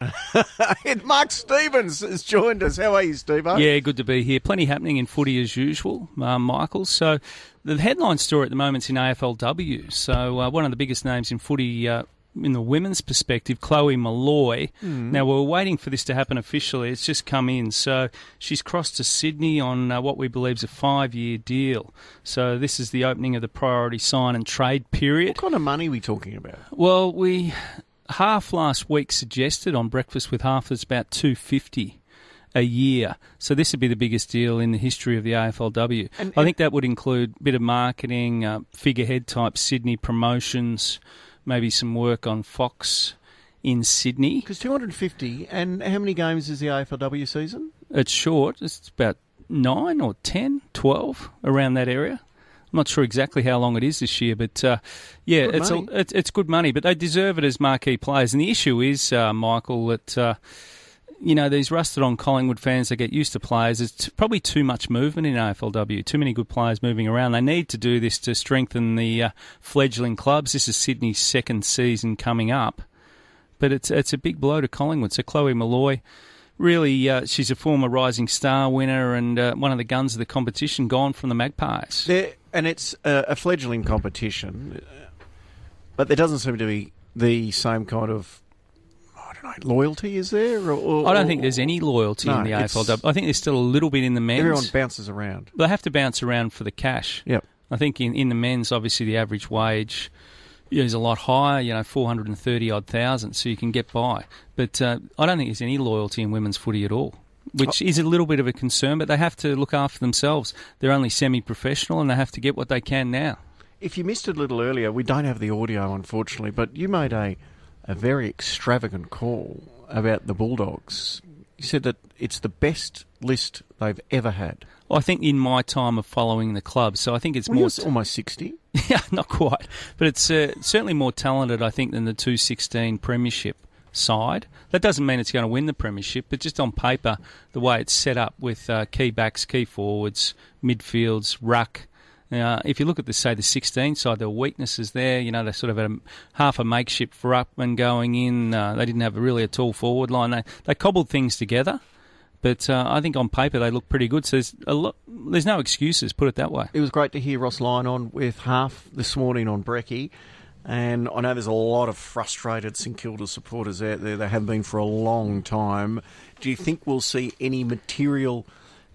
and Mark Stevens has joined us. How are you, Steve? Yeah, good to be here. Plenty happening in footy as usual, um, Michael. So the headline story at the moment is in AFLW. So uh, one of the biggest names in footy. Uh, in the women's perspective, Chloe Molloy. Mm. Now, we're waiting for this to happen officially. It's just come in. So she's crossed to Sydney on uh, what we believe is a five year deal. So this is the opening of the priority sign and trade period. What kind of money are we talking about? Well, we half last week suggested on Breakfast with Half is about 250 a year. So this would be the biggest deal in the history of the AFLW. And, I think that would include a bit of marketing, uh, figurehead type Sydney promotions, maybe some work on Fox in Sydney. Because 250, and how many games is the AFLW season? It's short. It's about nine or 10, 12, around that area. I'm not sure exactly how long it is this year, but uh, yeah, good it's, a, it's, it's good money. But they deserve it as marquee players. And the issue is, uh, Michael, that uh, you know these rusted on Collingwood fans they get used to players. It's probably too much movement in AFLW. Too many good players moving around. They need to do this to strengthen the uh, fledgling clubs. This is Sydney's second season coming up, but it's it's a big blow to Collingwood. So Chloe Molloy really, uh, she's a former Rising Star winner and uh, one of the guns of the competition, gone from the Magpies. There, and it's a, a, fledgling competition, but there doesn't seem to be the same kind of. I don't know, loyalty is there? Or, or, I don't think there's any loyalty no, in the AFLW. I think there's still a little bit in the men's. Everyone bounces around. They have to bounce around for the cash. Yep. I think in, in the men's, obviously, the average wage is a lot higher, you know, 430 odd thousand, so you can get by. But uh, I don't think there's any loyalty in women's footy at all, which is a little bit of a concern, but they have to look after themselves. They're only semi professional and they have to get what they can now. If you missed it a little earlier, we don't have the audio, unfortunately, but you made a, a very extravagant call about the Bulldogs. You said that it's the best list they've ever had. Well, I think in my time of following the club, so I think it's well, more t- almost sixty. yeah, not quite, but it's uh, certainly more talented, I think, than the two sixteen premiership side. That doesn't mean it's going to win the premiership, but just on paper, the way it's set up with uh, key backs, key forwards, midfields, ruck. Uh, if you look at the say the 16 side, there were weaknesses there. You know, they sort of had a, half a makeshift for Ruckman going in. Uh, they didn't have a really a tall forward line. They they cobbled things together. But uh, I think on paper they look pretty good. So there's a lot, there's no excuses. Put it that way. It was great to hear Ross Lyon on with half this morning on Brecky. And I know there's a lot of frustrated St Kilda supporters out there. They have been for a long time. Do you think we'll see any material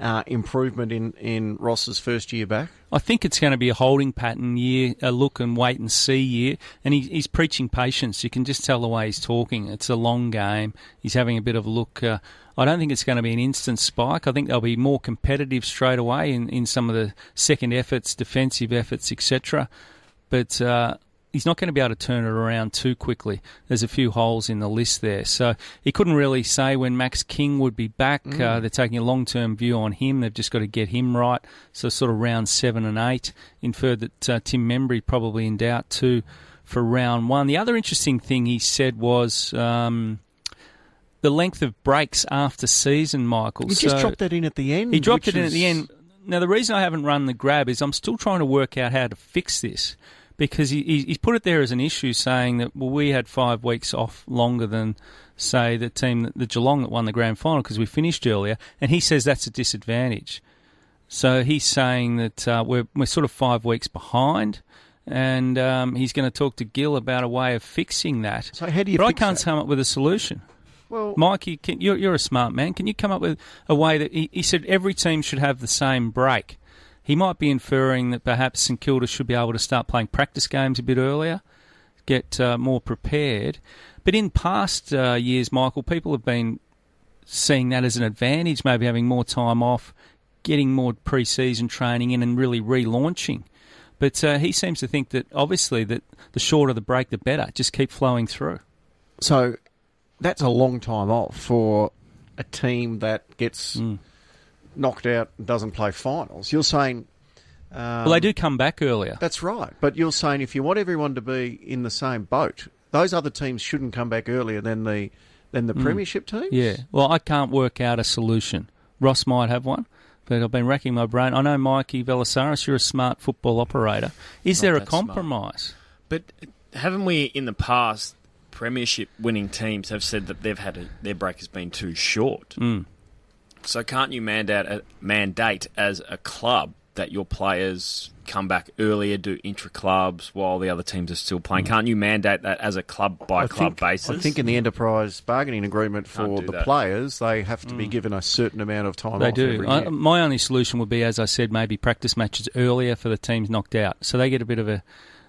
uh, improvement in, in Ross's first year back? I think it's going to be a holding pattern year, a look and wait and see year. And he, he's preaching patience. You can just tell the way he's talking. It's a long game. He's having a bit of a look. Uh, I don't think it's going to be an instant spike. I think they'll be more competitive straight away in, in some of the second efforts, defensive efforts, etc. But uh, he's not going to be able to turn it around too quickly. There's a few holes in the list there. So he couldn't really say when Max King would be back. Mm. Uh, they're taking a long term view on him. They've just got to get him right. So, sort of round seven and eight. Inferred that uh, Tim Membrey probably in doubt too for round one. The other interesting thing he said was. Um, the length of breaks after season, Michael. He so just dropped that in at the end. He dropped it in is... at the end. Now, the reason I haven't run the grab is I'm still trying to work out how to fix this because he, he's put it there as an issue, saying that well, we had five weeks off longer than say the team, the Geelong that won the grand final because we finished earlier, and he says that's a disadvantage. So he's saying that uh, we're we're sort of five weeks behind and um, he's going to talk to Gill about a way of fixing that. So how do you? But I can't that? come up with a solution. Well, Mikey, can, you're, you're a smart man. Can you come up with a way that he, he said every team should have the same break? He might be inferring that perhaps St Kilda should be able to start playing practice games a bit earlier, get uh, more prepared. But in past uh, years, Michael, people have been seeing that as an advantage, maybe having more time off, getting more pre-season training in, and really relaunching. But uh, he seems to think that obviously that the shorter the break, the better. Just keep flowing through. So that's a long time off for a team that gets mm. Knocked out and doesn't play finals. You're saying. Um, well, they do come back earlier. That's right. But you're saying if you want everyone to be in the same boat, those other teams shouldn't come back earlier than the than the mm. premiership teams. Yeah. Well, I can't work out a solution. Ross might have one, but I've been racking my brain. I know Mikey Velasaris, you're a smart football operator. Is Not there a compromise? Smart. But haven't we in the past premiership winning teams have said that they've had a, their break has been too short. Mm. So can't you mandate mandate as a club that your players come back earlier, do intra clubs while the other teams are still playing? Mm. Can't you mandate that as a club by club think, basis? I think in the enterprise bargaining agreement for the that. players, they have to be given a certain amount of time They off do. every I, my only solution would be, as I said, maybe practice matches earlier for the teams knocked out, so they get a bit of a,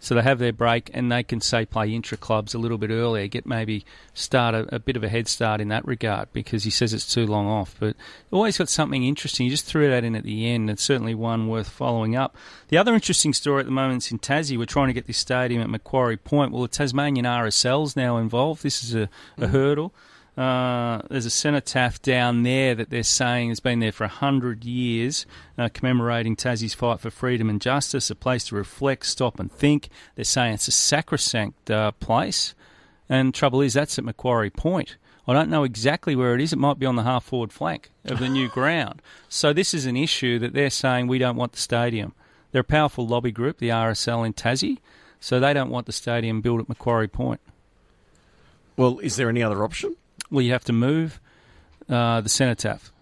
so they have their break and they can say play intra clubs a little bit earlier, get maybe start a, a bit of a head start in that regard because he says it's too long off. But always got something interesting. You just threw that in at the end. It's certainly one worth following up. The other interesting story at the moment is in Tassie. We're trying to get this stadium at Macquarie Point. Well, the Tasmanian RSL's now involved. This is a, a mm. hurdle. Uh, there's a cenotaph down there that they're saying has been there for 100 years, uh, commemorating Tassie's fight for freedom and justice, a place to reflect, stop, and think. They're saying it's a sacrosanct uh, place. And trouble is, that's at Macquarie Point. I don't know exactly where it is. It might be on the half forward flank of the new ground. So, this is an issue that they're saying we don't want the stadium. They're a powerful lobby group, the RSL in Tassie, so they don't want the stadium built at Macquarie Point. Well, is there any other option? Well, you have to move uh, the cenotaph,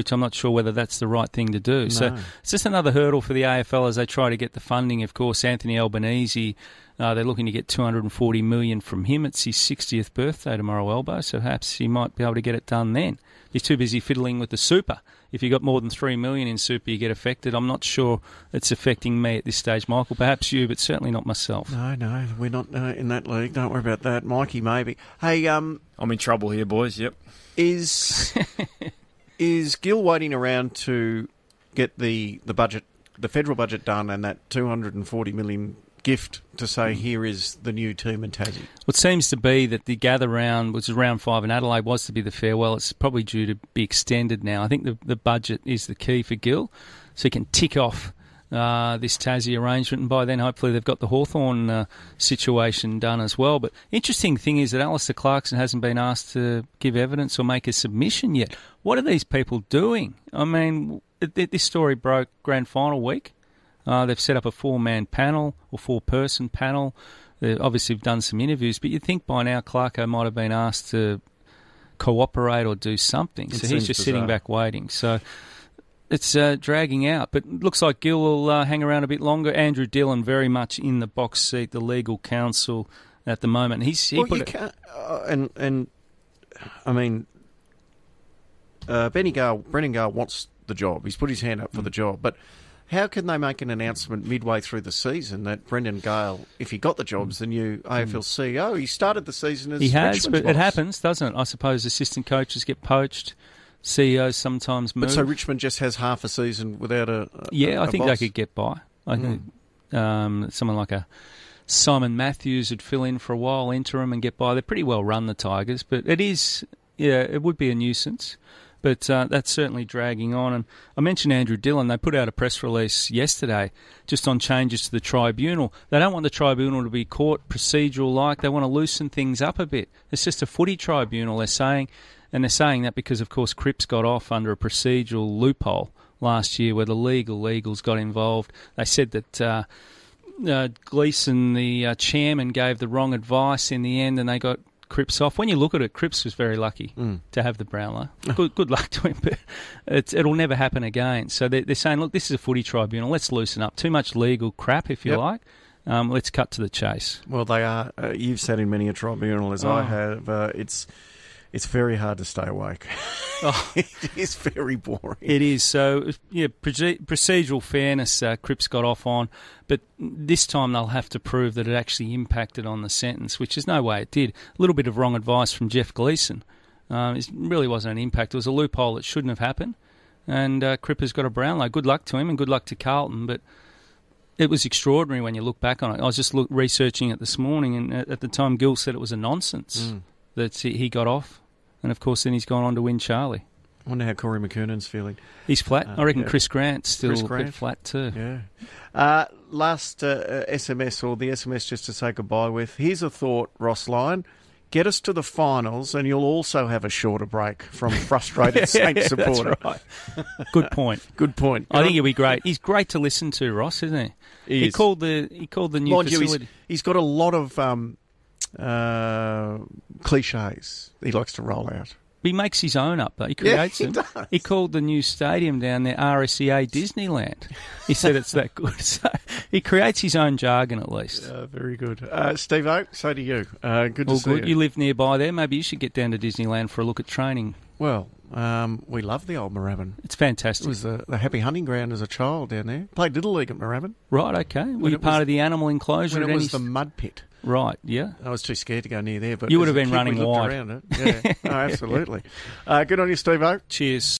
which I'm not sure whether that's the right thing to do. So it's just another hurdle for the AFL as they try to get the funding. Of course, Anthony Albanese, uh, they're looking to get 240 million from him. It's his 60th birthday tomorrow, Albo, so perhaps he might be able to get it done then. He's too busy fiddling with the super. If you got more than three million in super, you get affected. I'm not sure it's affecting me at this stage, Michael. Perhaps you, but certainly not myself. No, no, we're not uh, in that league. Don't worry about that. Mikey, maybe. Hey, um, I'm in trouble here, boys. Yep. is is Gill waiting around to get the the budget, the federal budget done, and that 240 million gift to say here is the new team in Tassie? What seems to be that the gather round, which is round five in Adelaide, was to be the farewell. It's probably due to be extended now. I think the, the budget is the key for Gill, so he can tick off uh, this Tassie arrangement, and by then hopefully they've got the Hawthorn uh, situation done as well. But interesting thing is that Alastair Clarkson hasn't been asked to give evidence or make a submission yet. What are these people doing? I mean, th- th- this story broke grand final week. Uh, they've set up a four-man panel or four-person panel. They obviously have done some interviews, but you'd think by now Clarko might have been asked to cooperate or do something. It so he's just bizarre. sitting back waiting. So it's uh, dragging out, but it looks like Gill will uh, hang around a bit longer. Andrew Dillon very much in the box seat, the legal counsel at the moment. He's he well, put you it, can't, uh, and and I mean, uh, Benny Gale, Brendan Gale wants the job. He's put his hand Mm. up for the job, but. How can they make an announcement midway through the season that Brendan Gale, if he got the job, is the new AFL CEO? He started the season as Mm. he has, Richmond's but it happens, doesn't it? I suppose assistant coaches get poached, CEOs sometimes move. But so Richmond just has half a season without a. a Yeah, I I think they could get by. I think um, someone like a Simon Matthews would fill in for a while, interim, and get by. They're pretty well run, the Tigers, but it is, yeah, it would be a nuisance. But uh, that's certainly dragging on. And I mentioned Andrew Dillon. They put out a press release yesterday just on changes to the tribunal. They don't want the tribunal to be court procedural like. They want to loosen things up a bit. It's just a footy tribunal, they're saying. And they're saying that because, of course, Cripps got off under a procedural loophole last year where the legal legals got involved. They said that uh, uh, Gleeson, the uh, chairman, gave the wrong advice in the end and they got Cripps off. When you look at it, Cripps was very lucky to have the Brownlow. Good, good luck to him, but it's, it'll never happen again. So they're, they're saying, look, this is a footy tribunal. Let's loosen up. Too much legal crap, if you Yep. like. Um, let's cut to the chase. Well, they are. Uh, you've sat in many a tribunal as I Oh. have. Uh, it's it's very hard to stay awake. Oh. it is very boring. It is so. Yeah, procedural fairness. Uh, Cripps got off on, but this time they'll have to prove that it actually impacted on the sentence, which is no way it did. A little bit of wrong advice from Jeff Gleeson. Um, it really wasn't an impact. It was a loophole that shouldn't have happened, and uh, Cripps got a Brownlow. Good luck to him, and good luck to Carlton. But it was extraordinary when you look back on it. I was just look, researching it this morning, and at, at the time, Gill said it was a nonsense Mm. that he got off, and of course, then he's gone on to win Charlie. I wonder how Corey McKernan's feeling. He's flat. Uh, I reckon yeah. Chris Grant's still Chris a bit flat too. Yeah. Uh, last uh, SMS or the SMS just to say goodbye with. Here's a thought, Ross Lyon. Get us to the finals, and you'll also have a shorter break from frustrated Saints supporter. That's right. Good point. Good point. I think he'll be great. He's great to listen to, Ross, isn't he? He He, is. called the he called the new Mind you, he's, he's got a lot of um, uh, cliches he likes to roll out. He makes his own up, though. He Yeah, creates he them. does. He called the new stadium down there RSEA Disneyland. He said it's that good. So he creates his own jargon at least. Uh, very good. Uh, Steve O, so do you. Uh, good to All see good. You live nearby there. Maybe you should get down to Disneyland for a look at training. Well, um, we love the old Moorabbin. It's fantastic. It was the, the happy hunting ground as a child down there. Played Little League at Moorabbin right, okay. Were When you part was- of the animal enclosure when it any was the mud pit. Right, yeah. I was too scared to go near there. But You would have been running wide. around it. Yeah, oh, absolutely. Uh, good on you, Steve O. Cheers.